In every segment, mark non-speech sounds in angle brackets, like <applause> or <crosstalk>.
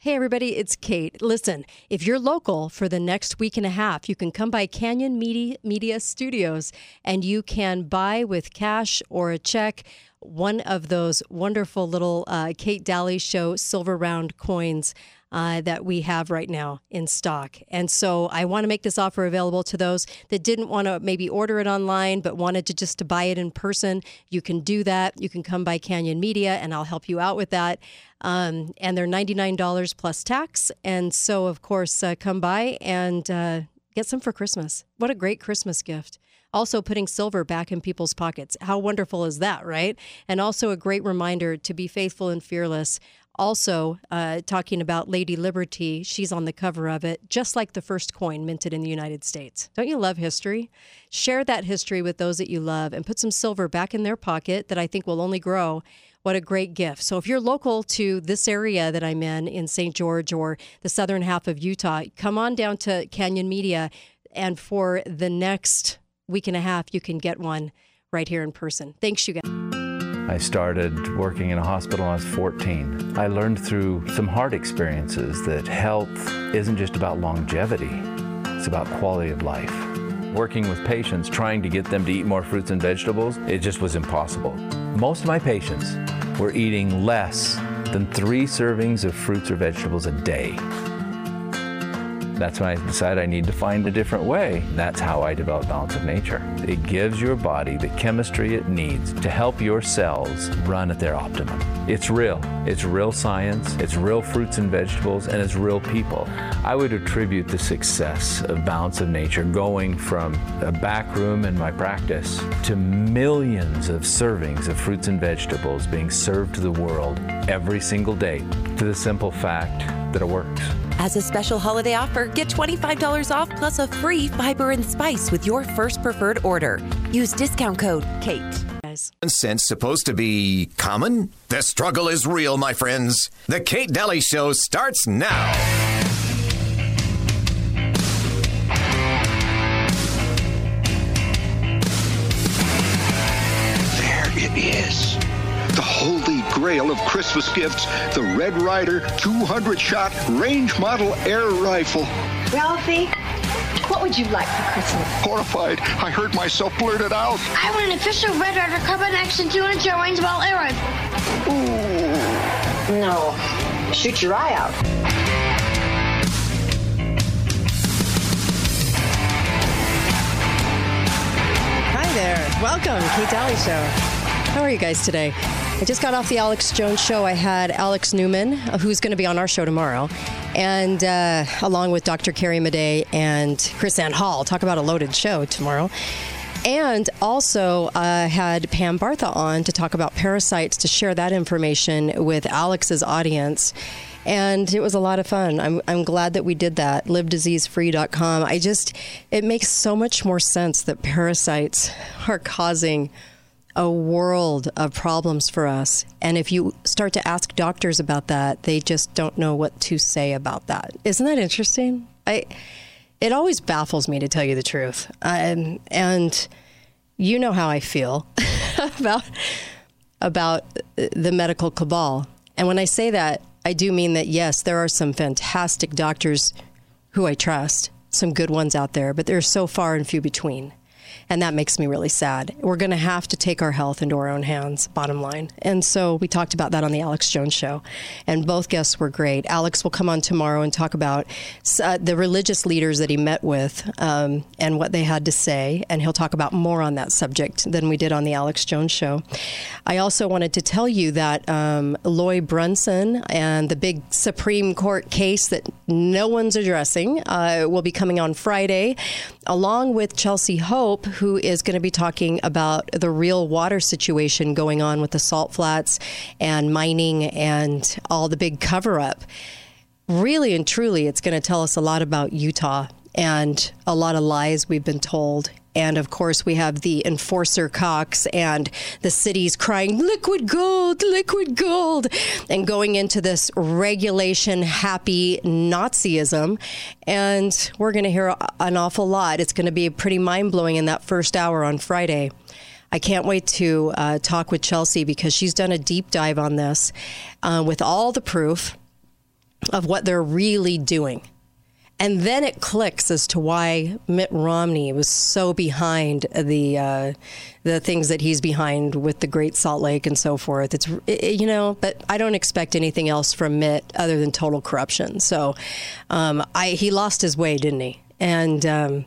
Hey, everybody, it's Kate. Listen, if you're local for the next week and a half, you can come by Canyon Media, Studios and you can buy with cash or a check one of those wonderful little uh, Kate Dalley Show silver round coins uh, that we have right now in stock. And so I want to make this offer available to those that didn't want to maybe order it online but wanted to just to buy it in person. You can do that. You can come by Canyon Media and I'll help you out with that. Um, and they're $99 plus tax. And so, of course, uh, come by and uh, get some for Christmas. What a great Christmas gift also putting silver back in people's pockets. How wonderful is that, right? And also a great reminder to be faithful and fearless also uh, talking about Lady Liberty. She's on the cover of it, just like the first coin minted in the United States. Don't you love history? Share that history with those that you love and put some silver back in their pocket that I think will only grow. What a great gift. So, if you're local to this area that I'm in, in St. George or the southern half of Utah, come on down to Canyon Media. And for the next week and a half, you can get one right here in person. Thanks, you guys. I started working in a hospital when I was 14. I learned through some hard experiences that health isn't just about longevity, it's about quality of life. Working with patients, trying to get them to eat more fruits and vegetables, it just was impossible. Most of my patients were eating less than three servings of fruits or vegetables a day. That's when I decided I need to find a different way. That's how I developed Balance of Nature. It gives your body the chemistry it needs to help your cells run at their optimum. It's real. It's real science, it's real fruits and vegetables, and it's real people. I would attribute the success of Balance of Nature going from a back room in my practice to millions of servings of fruits and vegetables being served to the world every single day to the simple fact that it works. As a special holiday offer, get $25 off plus a free fiber and spice with your first preferred order. Use discount code KATE. Sense supposed to be common? The struggle is real, my friends. The Kate Dalley Show starts now. Holy grail of Christmas gifts, the Red Ryder 200 shot range model air rifle. Ralphie, what would you like for Christmas? Horrified, I heard myself blurt it out. I want an official Red Ryder Carbine Action 200 shot range model air rifle. Ooh. No. Shoot your eye out. Hi there. Welcome, Kate Dalley Show. How are you guys today? I just got off the Alex Jones show. I had Alex Newman, who's going to be on our show tomorrow, and uh, along with Dr. Carrie Madej and KrisAnne Hall. Talk about a loaded show tomorrow. And also uh, had Pam Bartha on to talk about parasites to share that information with Alex's audience. And it was a lot of fun. I'm, I'm glad that we did that. LiveDiseaseFree.com. I just, it makes so much more sense that parasites are causing a world of problems for us. And if you start to ask doctors about that, they just don't know what to say about that. Isn't that interesting? I it always baffles me to tell you the truth. Um, and you know how I feel <laughs> about about the medical cabal. And when I say that, I do mean that yes, there are some fantastic doctors who I trust, some good ones out there, but they're so far and few between. And that makes me really sad. We're going to have to take our health into our own hands, bottom line. And so we talked about that on the Alex Jones show. And both guests were great. Alex will come on tomorrow and talk about uh, the religious leaders that he met with um, and what they had to say. And he'll talk about more on that subject than we did on the Alex Jones show. I also wanted to tell you that um, Loy Brunson and the big Supreme Court case that no one's addressing uh, will be coming on Friday, along with Chelsea Hope, who is going to be talking about the real water situation going on with the salt flats and mining and all the big cover up. Really and truly, it's going to tell us a lot about Utah and a lot of lies we've been told. And of course, we have the enforcer Cox and the cities crying, liquid gold, liquid gold, and going into this regulation happy Nazism. And we're going to hear an awful lot. It's going to be pretty mind blowing in that first hour on Friday. I can't wait to uh, talk with Chelsea because she's done a deep dive on this uh, with all the proof of what they're really doing. And then it clicks as to why Mitt Romney was so behind the uh, the things that he's behind with the Great Salt Lake and so forth. It's it, you know, but I don't expect anything else from Mitt other than total corruption. So, um, I he lost his way, didn't he? And um,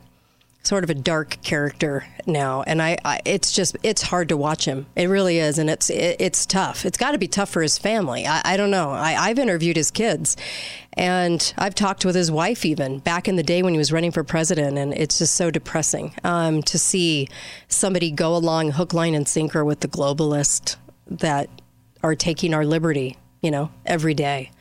sort of a dark character now, and I, I, it's just it's hard to watch him. It really is, and it's it, it's tough. It's got to be tough for his family. I, I don't know. I, I've interviewed his kids, and I've talked with his wife even back in the day when he was running for president, and it's just so depressing um, to see somebody go along hook, line, and sinker with the globalists that are taking our liberty, you know, every day,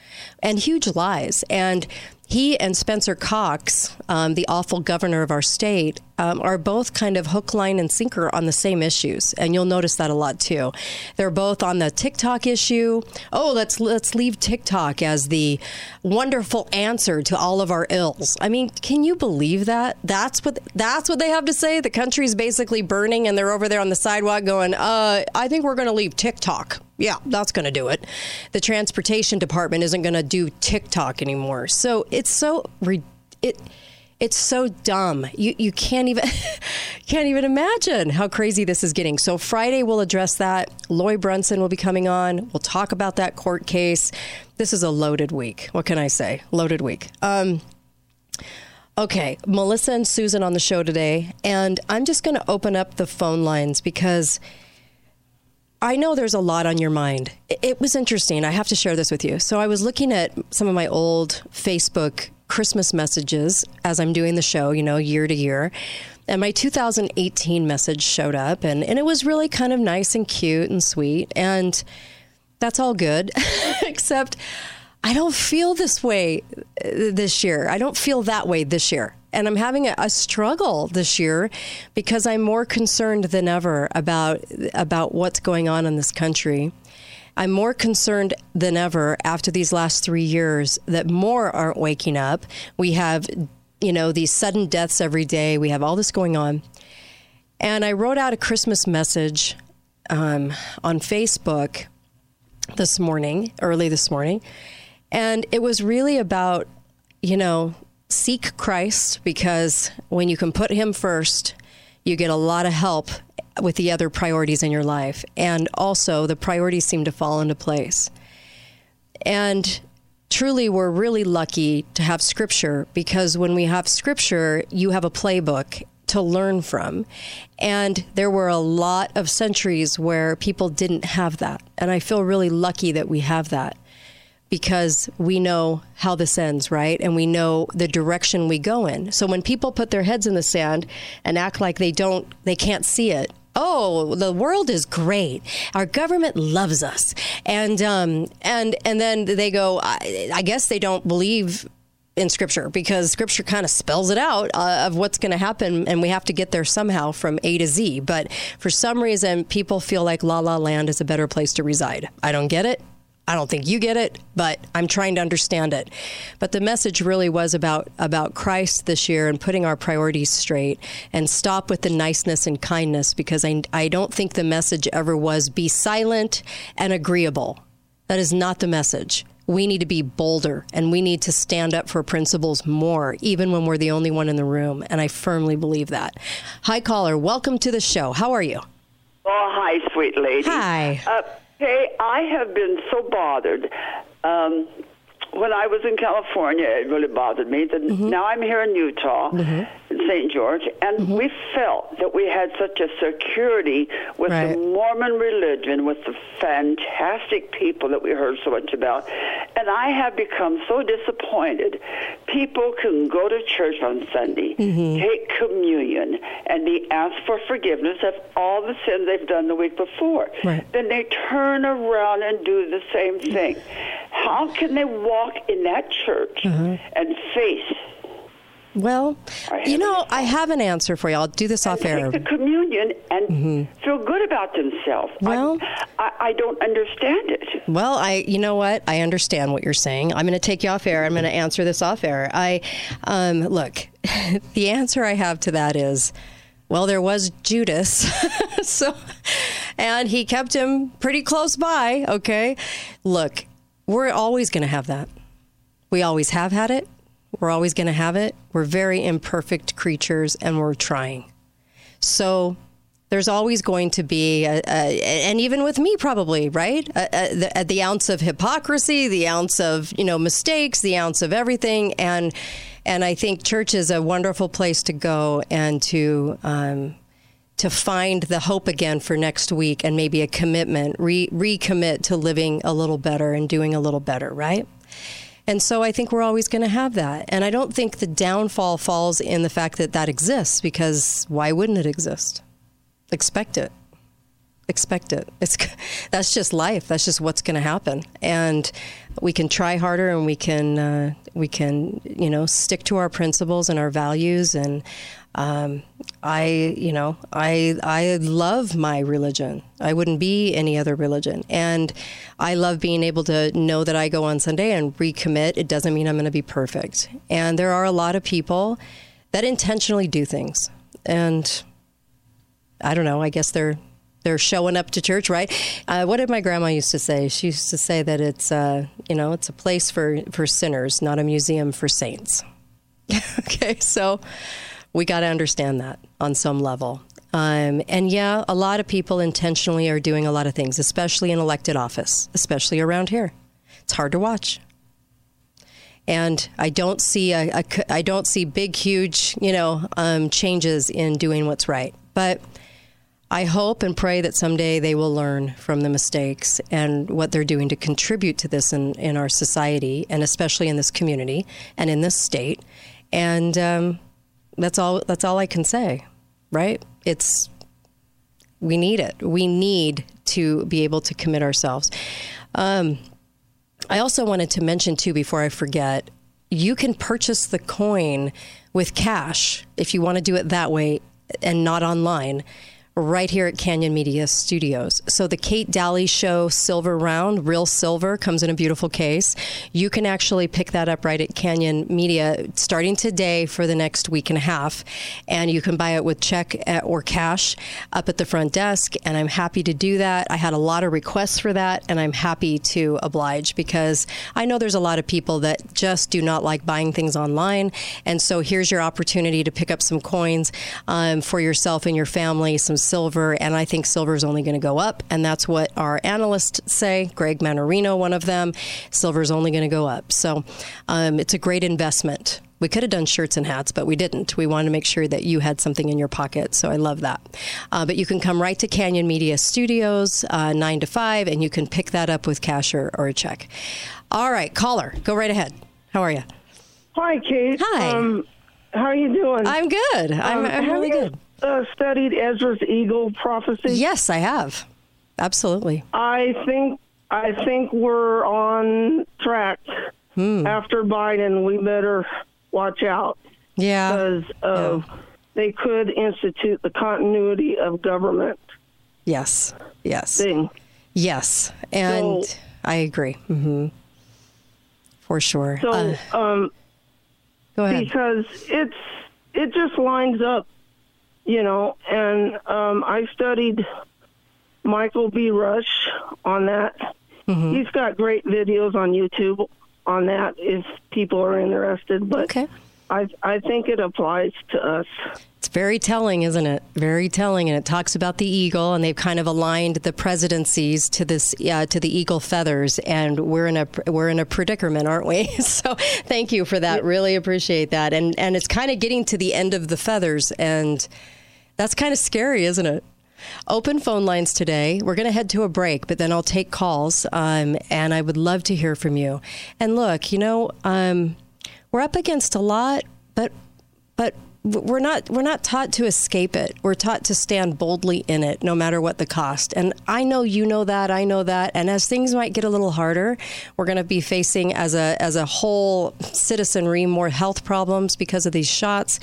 and huge lies and he and Spencer Cox, um, the awful governor of our state, um, are both kind of hook, line, and sinker on the same issues, and you'll notice that a lot too. They're both on the TikTok issue. Oh, let's let's leave TikTok as the wonderful answer to all of our ills. I mean, can you believe that? That's what that's what they have to say. The country's basically burning, and they're over there on the sidewalk going, uh, "I think we're going to leave TikTok." Yeah, that's going to do it. The transportation department isn't going to do TikTok anymore. So it's so it it's so dumb. You you can't even <laughs> can't even imagine how crazy this is getting. So Friday we'll address that. Loy Brunson will be coming on. We'll talk about that court case. This is a loaded week. What can I say? Loaded week. Um, okay, Melissa and Susan on the show today, and I'm just going to open up the phone lines because I know there's a lot on your mind. It was interesting. I have to share this with you. So I was looking at some of my old Facebook Christmas messages as I'm doing the show, you know, year to year. And my 2018 message showed up, and, and it was really kind of nice and cute and sweet. And that's all good, <laughs> except I don't feel this way uh, this year. I don't feel that way this year. And I'm having a, a, struggle this year because I'm more concerned than ever about about what's going on in this country. I'm more concerned than ever after these last three years that more aren't waking up. We have, you know, these sudden deaths every day. We have all this going on. And I wrote out a Christmas message um, on Facebook this morning, early this morning. And it was really about, you know, seek Christ because when you can put Him first, you get a lot of help with the other priorities in your life. And also, the priorities seem to fall into place. And truly, we're really lucky to have Scripture because when we have Scripture, you have a playbook to learn from. And there were a lot of centuries where people didn't have that. And I feel really lucky that we have that because we know how this ends, right? And we know the direction we go in. So when people put their heads in the sand and act like they don't, they can't see it. Oh, the world is great. Our government loves us, and um, and and then they go. I, I guess they don't believe in scripture because scripture kind of spells it out uh, of what's going to happen and we have to get there somehow from A to Z but for some reason people feel like la la land is a better place to reside I don't get it I don't think you get it, but I'm trying to understand it. But the message really was about about Christ this year and putting our priorities straight and stop with the niceness and kindness because I I don't think the message ever was be silent and agreeable. That is not the message. We need to be bolder and we need to stand up for principles more, even when we're the only one in the room. And I firmly believe that. Hi, caller. Welcome to the show. How are you? Oh, hi, sweet lady. Hi. Uh, Hey, I have been so bothered. Um, when I was in California, it really bothered me. mm-hmm. Now I'm here in Utah, mm-hmm. St. George, and mm-hmm. we felt that we had such a security with right. the Mormon religion, with the fantastic people that we heard so much about. And I have become so disappointed. People can go to church on Sunday, mm-hmm. take communion, and be asked for forgiveness of all the sins they've done the week before. Right. Then they turn around and do the same thing. How can they walk in that church mm-hmm. and face well, you know, I have an answer for you. I'll do this off air. Take the communion and mm-hmm. feel good about themselves. Well, I, I, I, don't understand it. Well, I, you know what? I understand what you're saying. I'm going to take you off air. I'm going to answer this off air. I, um, look, <laughs> the answer I have to that is, well, there was Judas, <laughs> so, and he kept him pretty close by. Okay, look, we're always going to have that. We always have had it. We're always going to have it. We're very imperfect creatures and we're trying. So there's always going to be, a, a, and even with me, probably right, a, the, the ounce of hypocrisy, the ounce of you know mistakes, the ounce of everything, and and I think church is a wonderful place to go and to um, to find the hope again for next week and maybe a commitment, re- recommit to living a little better and doing a little better, right? And so I think we're always going to have that. And I don't think the downfall falls in the fact that that exists because why wouldn't it exist? expect it expect it it's <laughs> that's just life that's just what's going to happen and we can try harder and we can uh, we can you know stick to our principles and our values and um, I you know I I love my religion I wouldn't be any other religion and I love being able to know that I go on Sunday and recommit it doesn't mean I'm going to be perfect and there are a lot of people that intentionally do things and I don't know. I guess they're they're showing up to church, right? Uh, what did my grandma used to say? She used to say that it's uh, you know it's a place for for sinners, not a museum for saints. <laughs> okay, so we got to understand that on some level. Um, and yeah, a lot of people intentionally are doing a lot of things, especially in elected office, especially around here. It's hard to watch. And I don't see a, a I don't see big, huge, you know, um, changes in doing what's right. But I hope and pray that someday they will learn from the mistakes and what they're doing to contribute to this in, in our society and especially in this community and in this state. And um, that's all. That's all I can say. Right? It's we need it. We need to be able to commit ourselves. Um, I also wanted to mention too before I forget. You can purchase the coin with cash if you want to do it that way and not online right here at Canyon Media Studios. So the Kate Dalley Show Silver Round, real silver, comes in a beautiful case. You can actually pick that up right at Canyon Media starting today for the next week and a half. And you can buy it with check uh, or cash up at the front desk. And I'm happy to do that. I had a lot of requests for that, and I'm happy to oblige because I know there's a lot of people that just do not like buying things online. And so here's your opportunity to pick up some coins um, for yourself and your family, some silver, and I think silver is only going to go up. And that's what our analysts say. Greg Mannarino, one of them, silver is only going to go up. So um, it's a great investment. We could have done shirts and hats, but we didn't. We wanted to make sure that you had something in your pocket. So I love that. Uh, but you can come right to Canyon Media Studios, uh, 9 to 5, and you can pick that up with cash or, or a check. All right, caller, go right ahead. How are you? Hi, Kate. Hi. Um, how are you doing? I'm good. I'm, Um, I'm really good. Uh, studied Ezra's eagle prophecy. Yes, I have. Absolutely. I think I think we're on track. Hmm. After Biden, we better watch out Yeah. because of they could institute the continuity of government Yes. Yes. thing. Yes. And So- I agree. hmm For sure. So, Uh, um, go ahead. because it's it just lines up, you know. And um, I studied Michael B. Rush on that. Mm-hmm. He's got great videos on YouTube on that if people are interested. But Okay. I I think it applies to us. It's very telling, isn't it? Very telling, and it talks about the eagle, and they've kind of aligned the presidencies to this uh, to the eagle feathers, and we're in a we're in a predicament, aren't we? <laughs> so, thank you for that. Really appreciate that, and and it's kind of getting to the end of the feathers, and that's kind of scary, isn't it? Open phone lines today. We're going to head to a break, but then I'll take calls, um, and I would love to hear from you. And look, you know, um, we're up against a lot, but but we're not we're not taught to escape it. We're taught to stand boldly in it, no matter what the cost. And I know you know that. I know that. And as things might get a little harder, we're going to be facing as a as a whole citizenry more health problems because of these shots.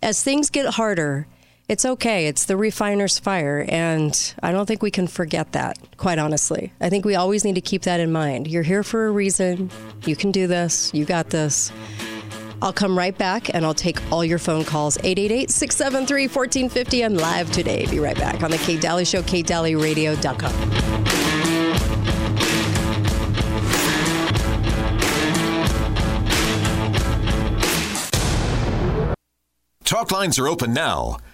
As things get harder, it's okay. It's the refiner's fire. And I don't think we can forget that, quite honestly. I think we always need to keep that in mind. You're here for a reason. You can do this. You got this. I'll come right back and I'll take all your phone calls. 888 673 1450. I'm live today. Be right back on The Kate Dalley Show, katedalleyradio.com. Talk lines are open now.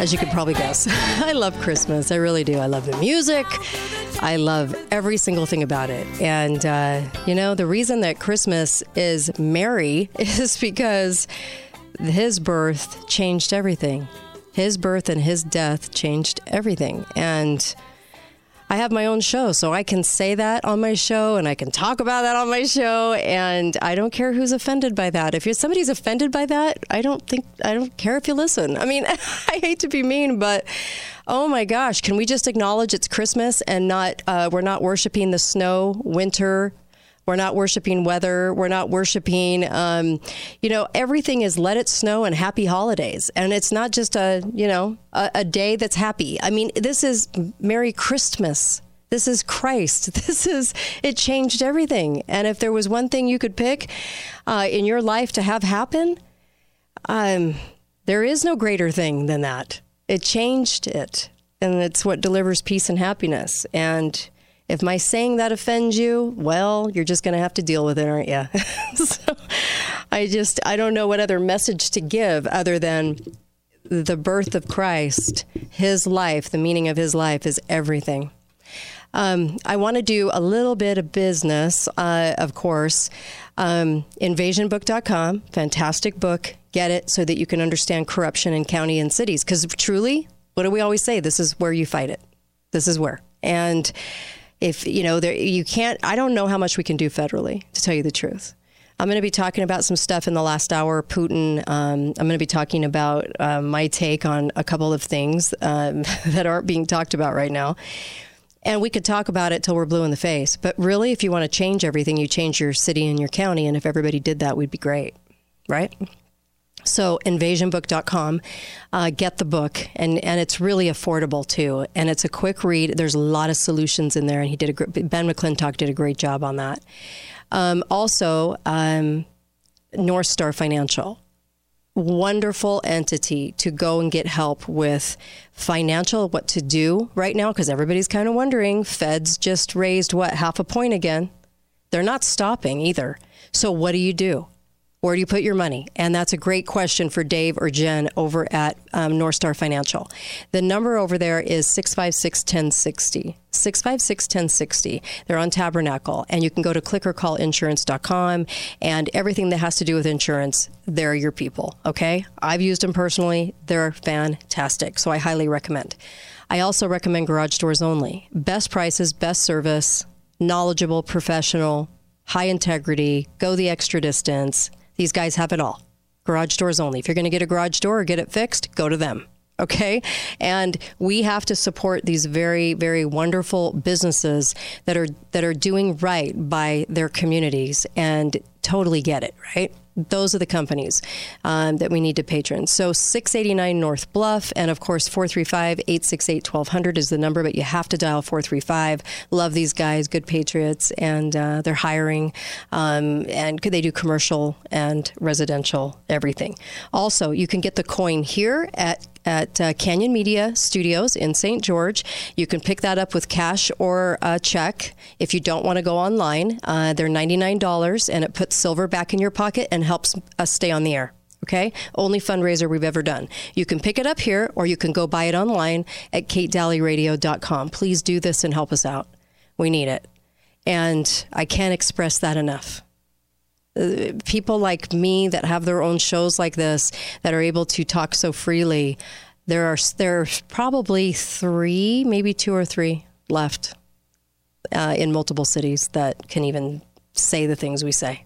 As you could probably guess. <laughs> I love Christmas. I really do. I love the music. I love every single thing about it. And, uh, you know, the reason that Christmas is merry <laughs> is because his birth changed everything. His birth and his death changed everything. And I have my own show, so I can say that on my show and I can talk about that on my show, and I don't care who's offended by that. If somebody's offended by that, I don't think I don't care if you listen. I mean, <laughs> I hate to be mean, but oh my gosh, can we just acknowledge it's Christmas and not uh, we're not worshiping the snow, winter, we're not worshiping weather. We're not worshiping, um, you know, everything is let it snow and happy holidays. And it's not just a, you know, a, a day that's happy. I mean, this is Merry Christmas. This is Christ. <laughs> This is, it changed everything. And if there was one thing you could pick uh, in your life to have happen, um, there is no greater thing than that. It changed it. And it's what delivers peace and happiness. And if my saying that offends you, well, you're just going to have to deal with it, aren't you? <laughs> so I just, I don't know what other message to give other than the birth of Christ, his life, the meaning of his life is everything. Um, I want to do a little bit of business, uh, of course. Um, invasionbook.com, fantastic book. Get it so that you can understand corruption in county and cities. Because truly, what do we always say? This is where you fight it. This is where. And if, you know, there, you can't, I don't know how much we can do federally, to tell you the truth. I'm going to be talking about some stuff in the last hour. Putin. Um, I'm going to be talking about uh, my take on a couple of things um, <laughs> that aren't being talked about right now. And we could talk about it till we're blue in the face. But really, if you want to change everything, you change your city and your county. And if everybody did that, we'd be great, right? So invasionbook.com, uh, get the book, and and it's really affordable too, and it's a quick read. There's a lot of solutions in there, and he did a great, Ben McClintock did a great job on that. Um, also, um, North Star Financial, wonderful entity to go and get help with financial what to do right now because everybody's kind of wondering. Feds just raised what half a point again. They're not stopping either. So what do you do? Where do you put your money? And that's a great question for Dave or Jen over at um, North Star Financial. The number over there is 656 1060. 656 1060. They're on Tabernacle. And you can go to clickorcallinsurance.com and everything that has to do with insurance, they're your people. Okay? I've used them personally. They're fantastic. So I highly recommend. I also recommend Garage Doors Only. Best prices, best service, knowledgeable, professional, high integrity, go the extra distance. These guys have it all. Garage doors only. If you're going to get a garage door or get it fixed, go to them. Okay. And we have to support these very, very wonderful businesses that are that are doing right by their communities and totally get it, right? Those are the companies um, that we need to patron. So 689 North Bluff, and of course 435 868 1200 is the number, but you have to dial 435. Love these guys, good patriots, and uh, they're hiring, um, and could they do commercial and residential everything. Also, you can get the coin here at at uh, Canyon Media Studios in St. George. You can pick that up with cash or a check if you don't want to go online. Uh, they're $99 and it puts silver back in your pocket and helps us stay on the air. Okay? Only fundraiser we've ever done. You can pick it up here or you can go buy it online at katedalleyradio.com. Please do this and help us out. We need it. And I can't express that enough people like me that have their own shows like this that are able to talk so freely there are there's probably three maybe two or three left uh, in multiple cities that can even say the things we say.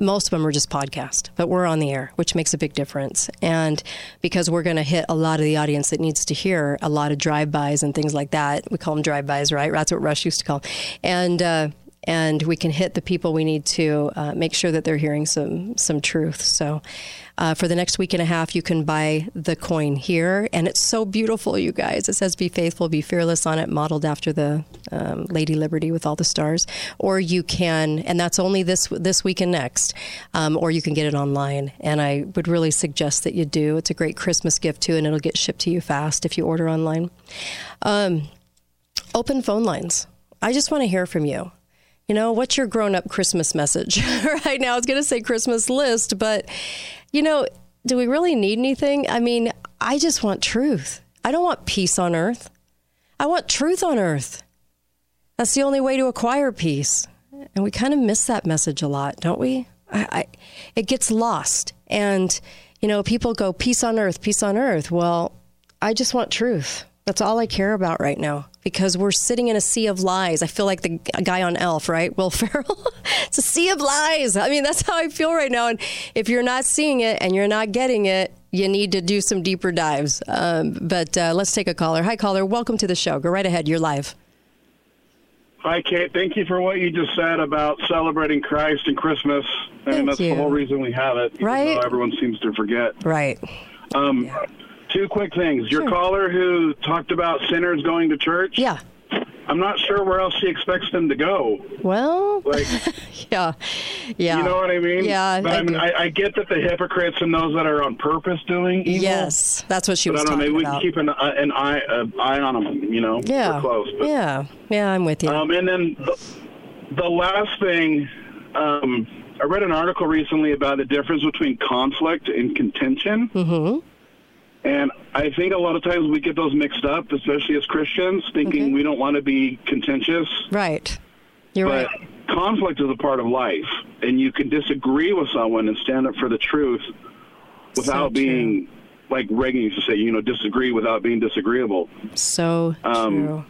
Most of them are just podcast but we're on the air which makes a big difference. And because we're going to hit a lot of the audience that needs to hear a lot of drive-bys and things like that we call them drive-bys right? That's what rush used to call them. and uh, and we can hit the people we need to uh, make sure that they're hearing some some truth. So, uh, for the next week and a half, you can buy the coin here, and it's so beautiful, you guys. It says "Be faithful, be fearless" on it, modeled after the um, Lady Liberty with all the stars. Or you can, and that's only this this week and next. Um, or you can get it online, and I would really suggest that you do. It's a great Christmas gift too, and it'll get shipped to you fast if you order online. Um, open phone lines. I just want to hear from you. You know, what's your grown up Christmas message <laughs> right now? I was going to say Christmas list, but, you know, do we really need anything? I mean, I just want truth. I don't want peace on earth. I want truth on earth. That's the only way to acquire peace. And we kind of miss that message a lot, don't we? I, I, it gets lost. And, you know, people go, peace on earth, peace on earth. Well, I just want truth. That's all I care about right now because we're sitting in a sea of lies. I feel like the guy on Elf, right? Will <laughs> Ferrell. it's a sea of lies. I mean, that's how I feel right now. And if you're not seeing it and you're not getting it, you need to do some deeper dives. Um, but uh, let's take a caller. Hi, caller. Welcome to the show. Go right ahead. You're live. Hi, Kate. Thank you for what you just said about celebrating Christ and Christmas. Thank and that's you. the whole reason we have it. Right. everyone seems to forget. Right. Um, Two quick things. Your Sure. caller who talked about sinners going to church. Yeah. I'm not sure where else she expects them to go. Well, Like, <laughs> yeah. Yeah. you know what I mean? Yeah, But I I, mean. I, I get that the hypocrites and those that are on purpose doing evil. Yes. That's what she was talking about. But was I don't know. talking Maybe we can keep an, uh, an eye, uh, eye on them. You know, yeah. We're close. But, yeah. Yeah, I'm with you. Um, and then the, the last thing, um, I read an article recently about the difference between conflict and contention. mm-hmm. And I think a lot of times we get those mixed up, especially as Christians, thinking Okay. we don't want to be contentious. Right. You're but right. conflict is a part of life, and you can disagree with someone and stand up for the truth without being, like Reagan used to say, you know, disagree without being disagreeable. So Um, true.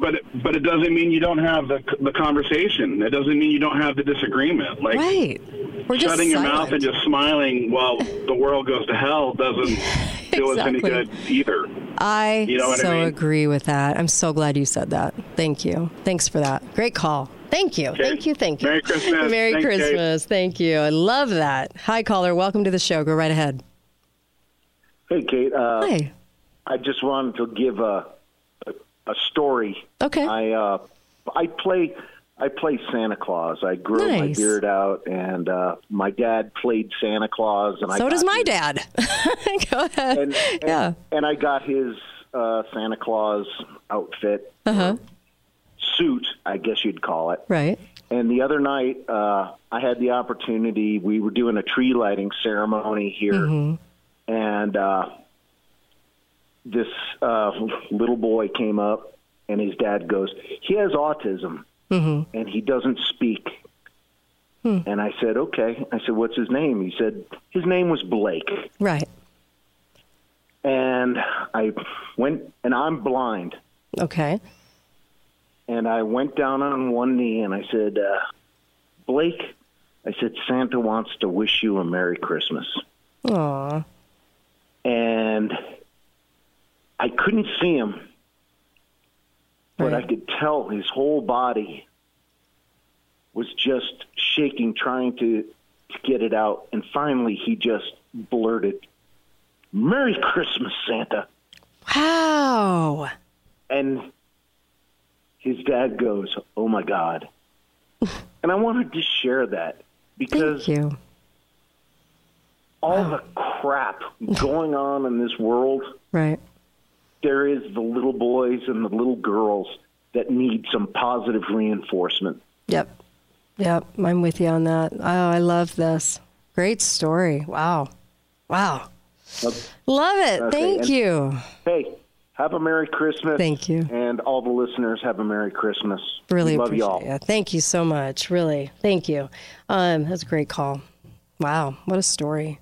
But it, but it doesn't mean you don't have the the conversation. It doesn't mean you don't have the disagreement. Like right. We're just shutting your silent. mouth and just smiling while the world goes to hell doesn't <laughs> do us any good either. I You know what I so mean? agree with that. I'm so glad you said that. Thank you. Thanks for that. Great call. Thank you. Thank you. Thank you. Merry Christmas. <laughs> Merry Thanks, Kate. Christmas. Thank you. I love that. Hi, caller. Welcome to the show. Go right ahead. Hey, Kate. Uh, Hi. I just wanted to give a a, story. Okay. I uh, I play I play Santa Claus. I grew my beard out, and uh, my dad played Santa Claus, and I So got does my his- dad. <laughs> Go ahead. And, and, yeah. and I got his uh, Santa Claus outfit Uh huh. suit, I guess you'd call it. Right. And the other night, uh, I had the opportunity. We were doing a tree lighting ceremony here, Mm-hmm. and uh, this uh, little boy came up, and his dad goes, "He has autism, Mm-hmm. and he doesn't speak." Hmm. And I said, "Okay." I said, "What's his name?" He said, "His name was Blake." Right. And I went, and I'm blind. Okay. and I went down on one knee and I said, uh, Blake, I said, Santa wants to wish you a Merry Christmas. Aw. And I couldn't see him, but I could tell his whole body was just shaking, trying to, to get it out. And finally, he just blurted, Merry Christmas, Santa. Wow. And his dad goes, "Oh my God!" <laughs> and I wanted to share that because Thank you. all the crap going on in this world, Right. There is the little boys and the little girls that need some positive reinforcement. Yep. Yep. I'm with you on that. Oh, I love this. Great story. Wow. Wow. Love it. Okay, Thank and- you. Hey, have a Merry Christmas. Thank you. And all the listeners have a Merry Christmas. Really We love y'all. Thank you so much. Really. Thank you. Um, that's a great call. Wow. What a story.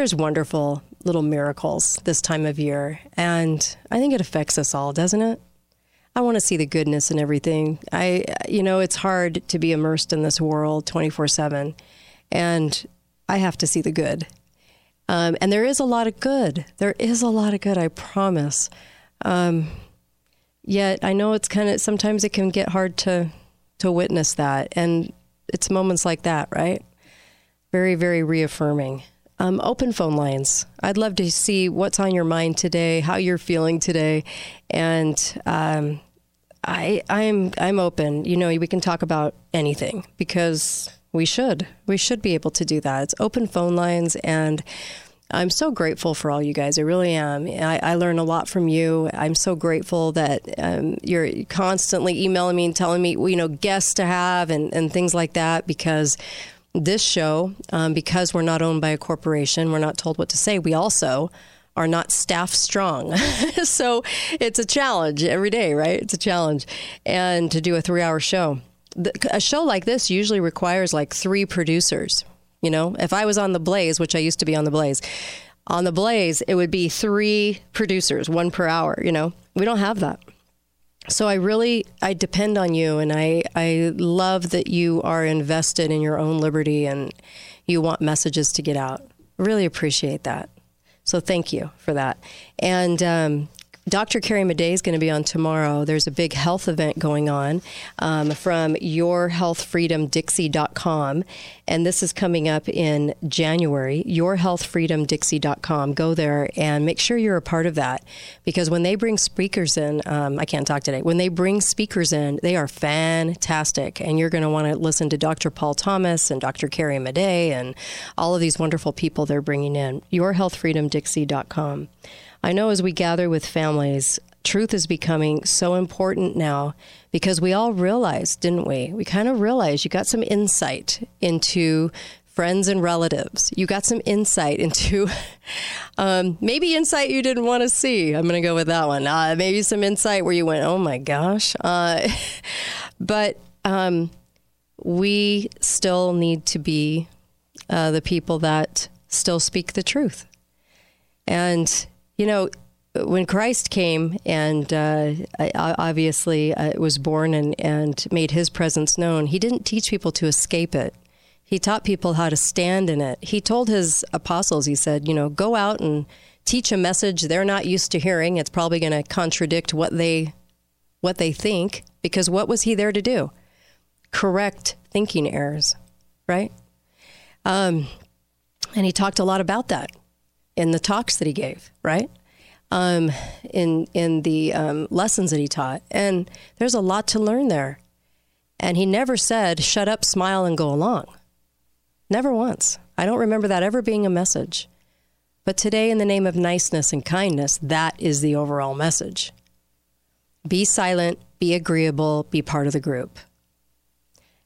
There's wonderful little miracles this time of year. And I think it affects us all, doesn't it? I want to see the goodness in everything. I, you know, it's hard to be immersed in this world 24 7. And I have to see the good. Um, and there is a lot of good. There is a lot of good, I promise. Um, yet I know it's kind of sometimes it can get hard to to witness that. And it's moments like that, right? Very, very reaffirming. Um, open phone lines. I'd love to see what's on your mind today, how you're feeling today, and um, I, I'm I'm open. You know, we can talk about anything because we should. We should be able to do that. It's open phone lines, and I'm so grateful for all you guys. I really am. I, I learn a lot from you. I'm so grateful that um, you're constantly emailing me and telling me, you know, guests to have and, and things like that because this show, um, because we're not owned by a corporation, we're not told what to say, we also are not staff strong. <laughs> so it's a challenge every day, right? It's a challenge. And to do a three hour show. The, a show like this usually requires like three producers. You know, if I was on The Blaze, which I used to be on The Blaze, on The Blaze, it would be three producers, one per hour. You know, we don't have that. So I really I depend on you, and I I love that you are invested in your own liberty and you want messages to get out. Really appreciate that. So thank you for that. And um, Dr. Carrie Madej is going to be on tomorrow. There's a big health event going on um, from yourhealthfreedomdixie.com. And this is coming up in January. Yourhealthfreedomdixie.com. Go there and make sure you're a part of that. Because when they bring speakers in, um, I can't talk today, when they bring speakers in, they are fantastic. And you're going to want to listen to Dr. Paul Thomas and Dr. Carrie Madej and all of these wonderful people they're bringing in. Yourhealthfreedomdixie.com. I know as we gather with families, truth is becoming so important now because we all realized, didn't we? We kind of realized you got some insight into friends and relatives. You got some insight into <laughs> um, maybe insight you didn't want to see. I'm going to go with that one. Uh, maybe some insight where you went, oh my gosh. Uh, <laughs> but um, we still need to be uh, the people that still speak the truth. And you know, when Christ came and uh, obviously uh, was born and, and made his presence known, he didn't teach people to escape it. He taught people how to stand in it. He told his apostles, he said, you know, go out and teach a message they're not used to hearing. It's probably going to contradict what they what they think because what was he there to do? Correct thinking errors, right? Um, and he talked a lot about that in the talks that he gave, right? Um, in in the um, lessons that he taught, and there's a lot to learn there. And he never said, "Shut up, smile, and go along." Never once. I don't remember that ever being a message. But today, in the name of niceness and kindness, that is the overall message. Be silent, be agreeable, be part of the group.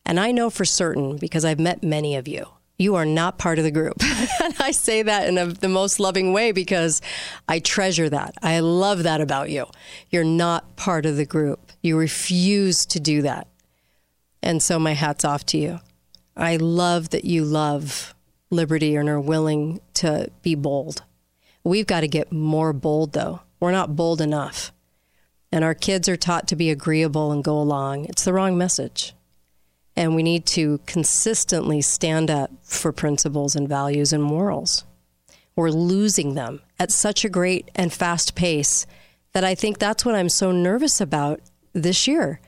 And I know for certain, because I've met many of you, you are not part of the group. <laughs> and I say that in a, the most loving way because I treasure that. I love that about you. You're not part of the group. You refuse to do that. And so my hat's off to you. I love that you love liberty and are willing to be bold. We've got to get more bold, though. We're not bold enough. And our kids are taught to be agreeable and go along. It's the wrong message. And we need to consistently stand up for principles and values and morals. We're losing them at such a great and fast pace that I think that's what I'm so nervous about this year.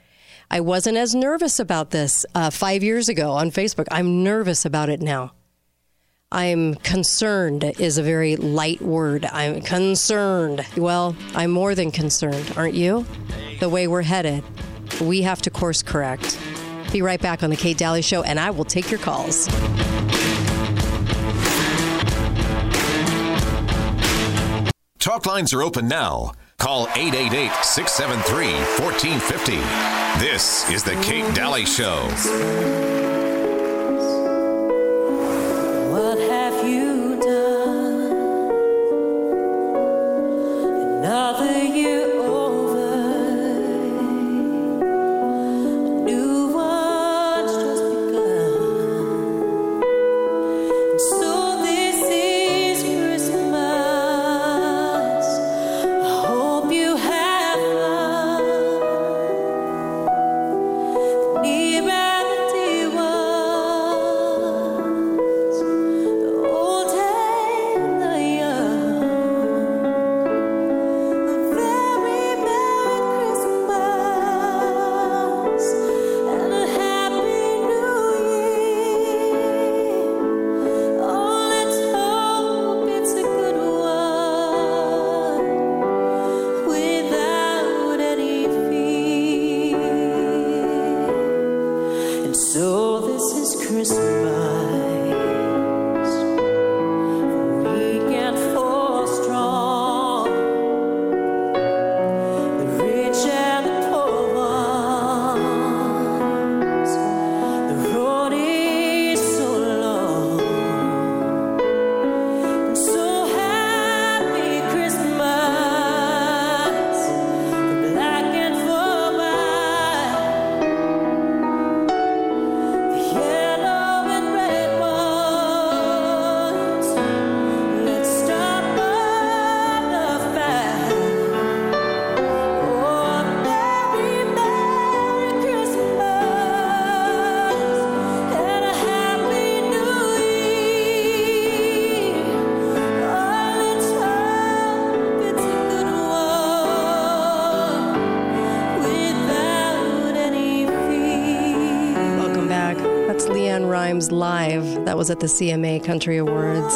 I wasn't as nervous about this uh, five years ago on Facebook. I'm nervous about it now. I'm concerned is a very light word. I'm concerned. Well, I'm more than concerned, aren't you? The way we're headed, we have to course correct. Be right back on the Kate Dalley Show, and I will take your calls. Talk lines are open now. Call 888 673 1450. This is the Kate Dalley Show. Rhymes live. That was at the CMA Country Awards.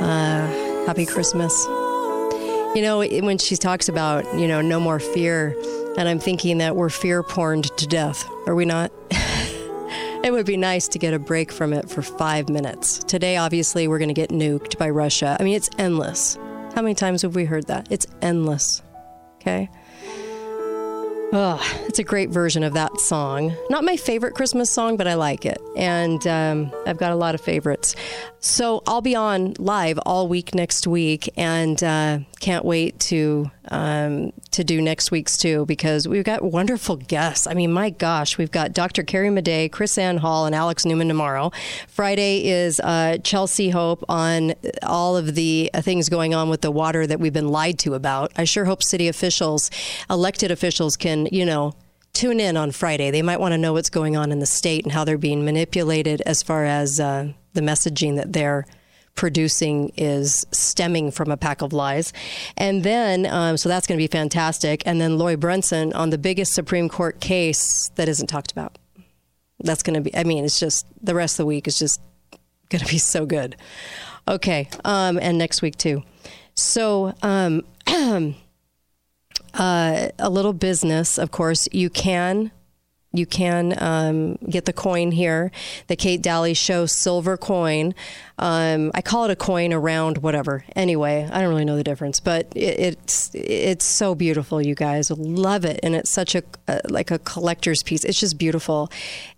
Uh, happy Christmas. You know, when she talks about, you know, no more fear, and I'm thinking that we're fear porned to death, are we not? <laughs> it would be nice to get a break from it for five minutes. Today, obviously, we're going to get nuked by Russia. I mean, it's endless. How many times have we heard that? It's endless. Okay? Oh, it's a great version of that song. Not my favorite Christmas song, but I like it. And um, I've got a lot of favorites. So I'll be on live all week next week and uh, can't wait to um, to do next week's too because we've got wonderful guests. I mean, my gosh, we've got Dr. Carrie Madej, Chris Ann Hall, and Alex Newman tomorrow. Friday is uh, Chelsea Hope on all of the uh, things going on with the water that we've been lied to about. I sure hope city officials, elected officials, can you know tune in on Friday. They might want to know what's going on in the state and how they're being manipulated as far as uh, the messaging that they're producing is stemming from a pack of lies. And then, um, so that's going to be fantastic. And then Loy Brunson on the biggest Supreme Court case that isn't talked about. That's going to be, I mean, it's just the rest of the week is just going to be so good. Okay. Um, and next week too. So, um, <clears throat> uh, a little business, of course, you can. You can um, get the coin here, the Kate Dalley Show silver coin. Um, I call it a coin, a round, whatever. Anyway, I don't really know the difference, but it, it's it's so beautiful, you guys. Love it, and it's such a, a like a collector's piece. It's just beautiful,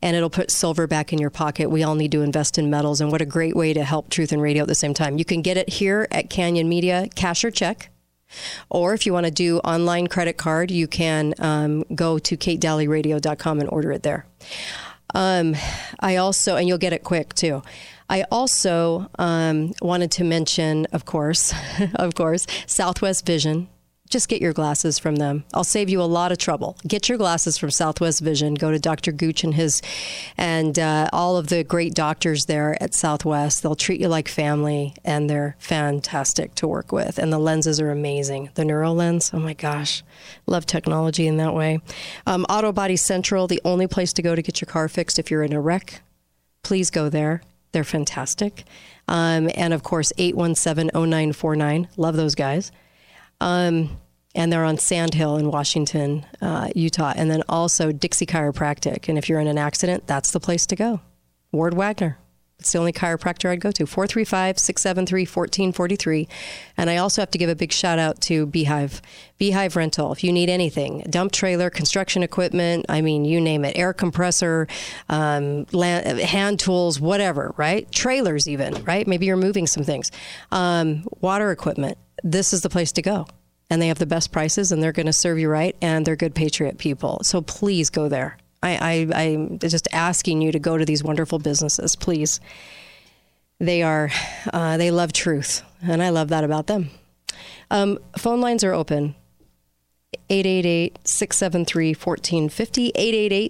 and it'll put silver back in your pocket. We all need to invest in metals, and what a great way to help Truth and Radio at the same time. You can get it here at Canyon Media, cash or check. Or if you want to do online credit card, you can um, go to katedalleyradio.com and order it there. Um, I also, and you'll get it quick too. I also um, wanted to mention, of course, <laughs> of course, Southwest Vision. Just get your glasses from them. I'll save you a lot of trouble. Get your glasses from Southwest Vision. Go to Dr. Gooch and his, and uh, all of the great doctors there at Southwest. They'll treat you like family, and they're fantastic to work with. And the lenses are amazing. The Neurolens, oh my gosh, love technology in that way. Um, Auto Body Central, the only place to go to get your car fixed if you're in a wreck. Please go there. They're fantastic. Um, and of course, 817 0949. Love those guys. Um, and they're on Sand Hill in Washington, uh, Utah. And then also Dixie Chiropractic. And if you're in an accident, that's the place to go. Ward Wagner. It's the only chiropractor I'd go to. 435 673 1443. And I also have to give a big shout out to Beehive. Beehive Rental. If you need anything, dump trailer, construction equipment, I mean, you name it, air compressor, um, land, hand tools, whatever, right? Trailers, even, right? Maybe you're moving some things. Um, water equipment. This is the place to go. And they have the best prices and they're going to serve you right and they're good patriot people. So please go there. I, I, I'm just asking you to go to these wonderful businesses, please. They are, uh, they love truth, and I love that about them. Um, phone lines are open. 888-673-1450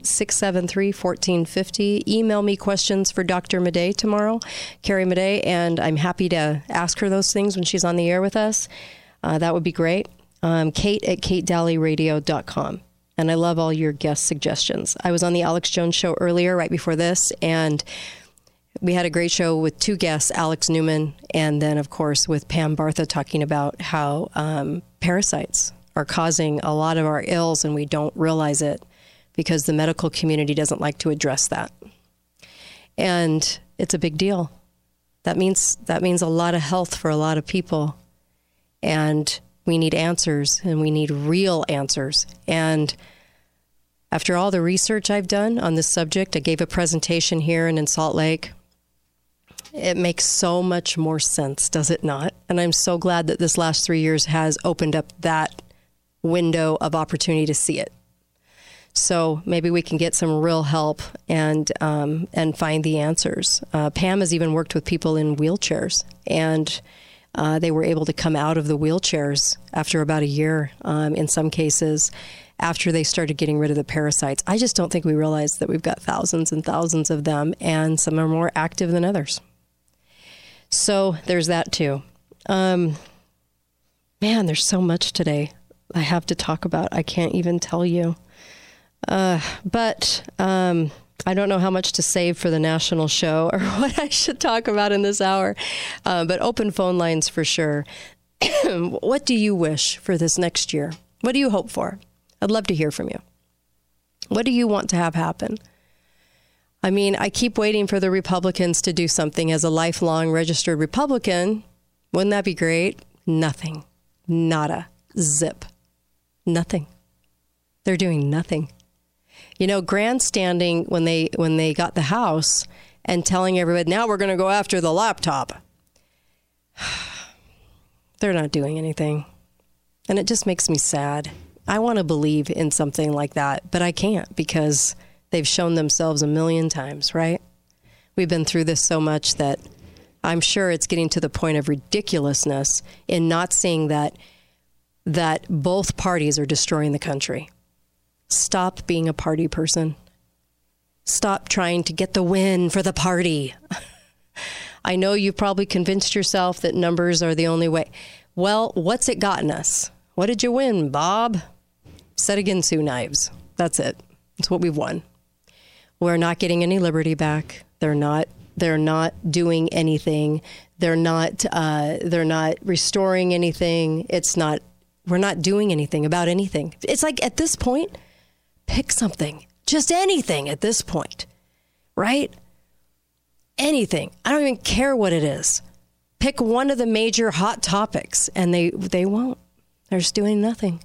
888-673-1450 email me questions for dr Madej tomorrow carrie Madej, and i'm happy to ask her those things when she's on the air with us. Uh, that would be great. Um, kate at katedalleyradio.com and I love all your guest suggestions. I was on the Alex Jones show earlier, right before this, and we had a great show with two guests, Alex Newman, and then, of course, with Pam Bartha talking about how um, parasites are causing a lot of our ills, and we don't realize it because the medical community doesn't like to address that. And it's a big deal. That means that means a lot of health for a lot of people. And we need answers and we need real answers. And after all the research I've done on this subject, I gave a presentation here and in Salt Lake. It makes so much more sense, does it not? And I'm so glad that this last three years has opened up that window of opportunity to see it. So maybe we can get some real help and um, and find the answers. Uh, Pam has even worked with people in wheelchairs, and uh, they were able to come out of the wheelchairs after about a year um, in some cases after they started getting rid of the parasites. I just don't think we realize that we've got thousands and thousands of them, and some are more active than others. So there's that too. Um, man, there's so much today I have to talk about. I can't even tell you. Uh, but um, I don't know how much to save for the national show or <laughs> what I should talk about in this hour, uh, but open phone lines for sure. <clears throat> what do you wish for this next year? What do you hope for? I'd love to hear from you. What do you want to have happen? I mean, I keep waiting for the Republicans to do something as a lifelong registered Republican. Wouldn't that be great? Nothing. Nada. Zip. Nothing. They're doing nothing. You know, grandstanding when they when they got the house and telling everybody, "Now we're going to go after the laptop." <sighs> They're not doing anything. And it just makes me sad. I want to believe in something like that, but I can't because they've shown themselves a million times, right? We've been through this so much that I'm sure it's getting to the point of ridiculousness in not seeing that that both parties are destroying the country. Stop being a party person. Stop trying to get the win for the party. <laughs> I know you've probably convinced yourself that numbers are the only way. Well, what's it gotten us? What did you win, Bob? Setaginsu knives. That's it. That's what we've won. We're not getting any liberty back. They're not. They're not doing anything. They're not. Uh, they're not restoring anything. It's not. We're not doing anything about anything. It's like at this point, pick something. Just anything at this point, right? Anything. I don't even care what it is. Pick one of the major hot topics, and they they won't. They're just doing nothing.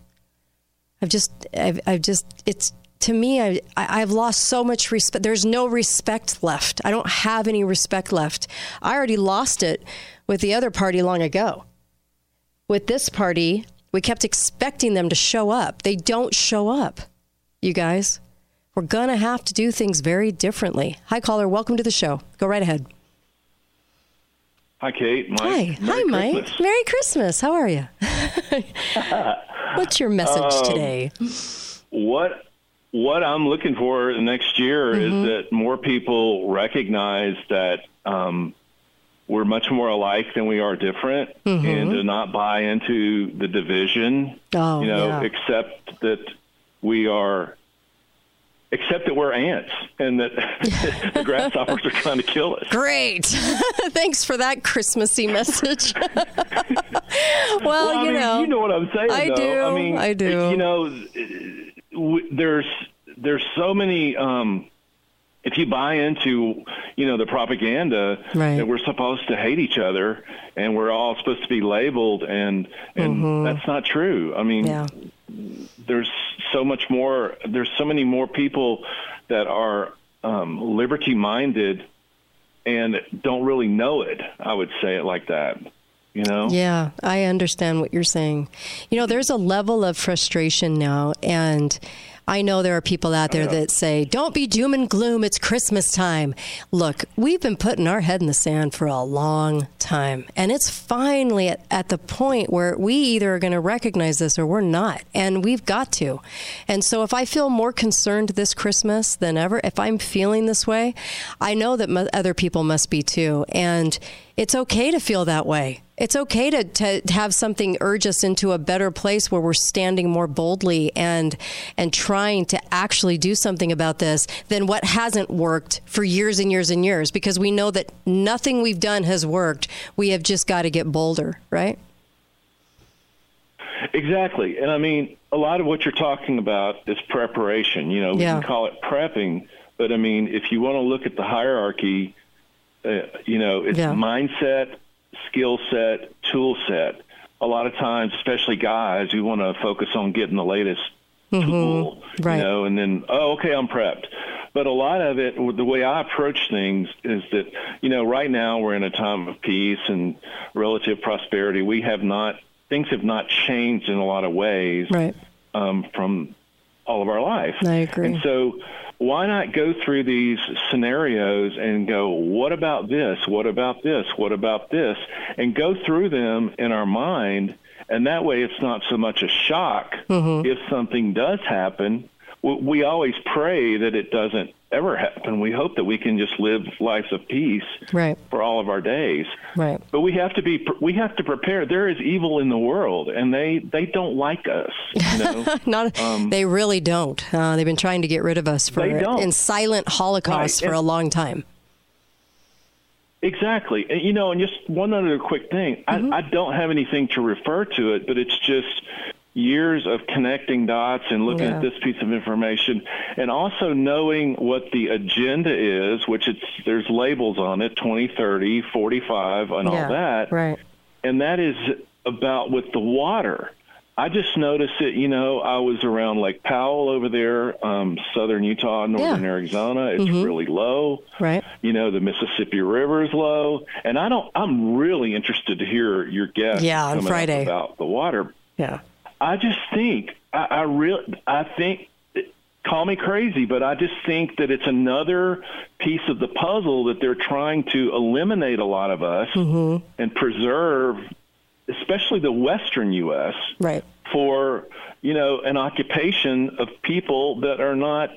I've just, I've, I've just, it's to me, I, I, I've lost so much respect. There's no respect left. I don't have any respect left. I already lost it with the other party long ago. With this party, we kept expecting them to show up. They don't show up, you guys. We're going to have to do things very differently. Hi, caller. Welcome to the show. Go right ahead. Hi, Kate. Mike. Hi. Merry Hi, Mike. Christmas. Merry Christmas. How are you? <laughs> What's your message Um, today? What what I'm looking for next year Mm-hmm. is that more people recognize that um, we're much more alike than we are different, Mhm. and to not buy into the division. Oh, you know, yeah. accept that we are. except that we're ants and that <laughs> the grasshoppers are trying to kill us. Great. <laughs> Thanks for that Christmassy message. <laughs> well, Well, you mean, know. you know what I'm saying. I though. do. I mean, I do. You know, w- there's there's so many. Um, if you buy into, you know, the propaganda Right. that we're supposed to hate each other and we're all supposed to be labeled, and and Mhm. that's not true. I mean, Yeah. there's so much more. There's so many more people that are um, liberty minded and don't really know it. I would say it like that. You know. Yeah, I understand what you're saying. You know, there's a level of frustration now, and I know there are people out there that say, don't be doom and gloom, it's Christmas time. Look, we've been putting our head in the sand for a long time, and it's finally at, at the point where we either are going to recognize this or we're not, and we've got to. And so if I feel more concerned this Christmas than ever, if I'm feeling this way, I know that mo- other people must be too. And it's okay to feel that way. It's okay to, to have something urge us into a better place where we're standing more boldly and and trying to actually do something about this than what hasn't worked for years and years and years because we know that nothing we've done has worked. We have just got to get bolder, right? Exactly. And I mean, a lot of what you're talking about is preparation. You know, we Yeah. can call it prepping, but I mean, if you want to look at the hierarchy, uh, you know, it's Yeah. mindset, skill set, tool set. A lot of times, especially guys, we want to focus on getting the latest tool, Right. you know, and then, oh, okay, I'm prepped. But a lot of it, the way I approach things is that, you know, right now we're in a time of peace and relative prosperity. We have not, things have not changed in a lot of ways Right. um, from all of our life. I agree. And so, why not go through these scenarios and go, what about this? What about this? What about this? And go through them in our mind. And that way, it's not so much a shock Mm-hmm. if something does happen. We- We always pray that it doesn't ever happen. We hope that we can just live lives of peace Right. for all of our days. Right. But we have to be we have to prepare. There is evil in the world, and they they don't like us. You know, <laughs> Not, they really don't. Uh, they've been trying to get rid of us for in silent holocausts Right, for a long time. Exactly. And, you know, and just one other quick thing. I, I don't have anything to refer to it, but it's just years of connecting dots and looking Yeah. at this piece of information and also knowing what the agenda is, which it's there's labels on it, 20, 30, 45 and Yeah, all that. Right. And that is about with the water. I just noticed it, you know, I was around Lake Powell over there, um, southern Utah, northern Arizona. It's Mhm. really low Right. you know the mississippi river is low and i don't i'm really interested to hear your guest Yeah, on Friday. about the water Yeah. I just think i, I really i think call me crazy but i just think that it's another piece of the puzzle that they're trying to eliminate a lot of us Mm-hmm. and preserve especially the western us Right. for you know an occupation of people that are not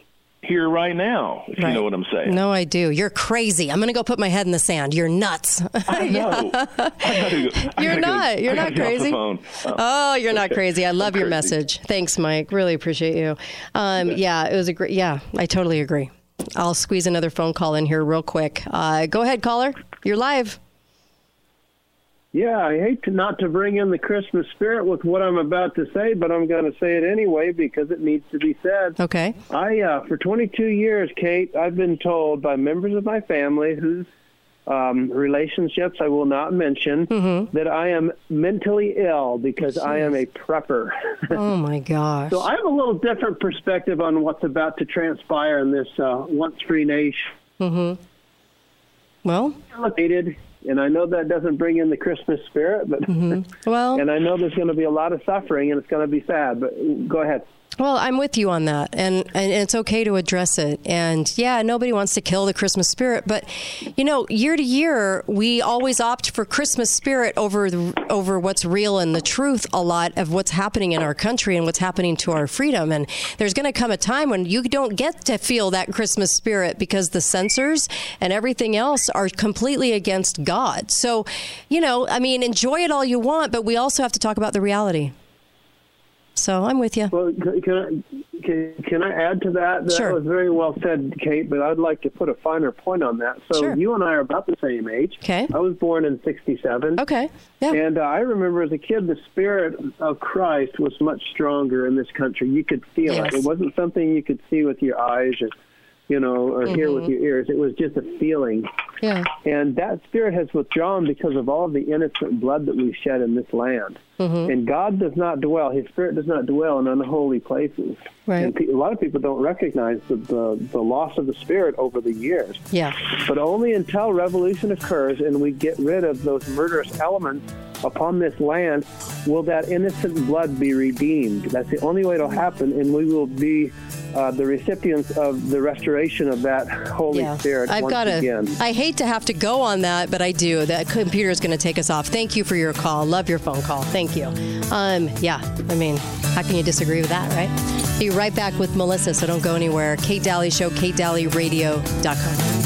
here right now if you know what i'm saying No, I do. You're crazy. I'm going to go put my head in the sand. You're nuts. I know. I go- I <laughs> You're go- not. You're not gotta get off the crazy. Uh, Oh, you're not crazy. I love I'm your crazy. message. Thanks, Mike. Really appreciate you. Um, yeah, it was a great. Yeah, I totally agree. I'll squeeze another phone call in here real quick. Uh, go ahead, caller. You're live. Yeah, I hate to not to bring in the Christmas spirit with what I'm about to say, but I'm going to say it anyway because it needs to be said. Okay. I, uh, for 22 years, Kate, I've been told by members of my family whose um, relationships I will not mention Mm-hmm. that I am mentally ill because I am a prepper. <laughs> Oh my gosh. So I have a little different perspective on what's about to transpire in this uh, once free nation. Mm-hmm. Well, and I know that doesn't bring in the Christmas spirit, but Mm-hmm. well, <laughs> and I know there's going to be a lot of suffering, and it's going to be sad. But go ahead. Well, I'm with you on that, and, and it's okay to address it. And yeah, nobody wants to kill the Christmas spirit, but you know, year to year, we always opt for Christmas spirit over the, over what's real and the truth. A lot of what's happening in our country and what's happening to our freedom. And there's going to come a time when you don't get to feel that Christmas spirit because the censors and everything else are completely against God. So, you know, I mean, enjoy it all you want, but we also have to talk about the reality. So I'm with you. Well, can, can I can, can I add to that? That Sure. was very well said, Kate. But I'd like to put a finer point on that. So Sure. you and I are about the same age. Okay. I was born in '67. Okay. Yeah. And uh, I remember as a kid, the spirit of Christ was much stronger in this country. You could feel Yes. it. It wasn't something you could see with your eyes or, you know, or hear with Mhm. your ears. It was just a feeling. Yeah. And that spirit has withdrawn because of all the innocent blood that we've shed in this land. Mhm. And God does not dwell, His Spirit does not dwell in unholy places. Right. And pe- a lot of people don't recognize the, the, the loss of the Spirit over the years. Yeah. But only until revolution occurs and we get rid of those murderous elements upon this land will that innocent blood be redeemed. That's the only way it'll happen, and we will be uh, the recipients of the restoration of that Holy yeah. Spirit I've once got to. again. I hate to have to go on that, but I do. The computer is going to take us off. Thank you for your call. Love your phone call. Thank you. Um, yeah. I mean, how can you disagree with that, right? Be right back with Melissa, so don't go anywhere. Kate Dalley Show, KateDalleyRadio.com.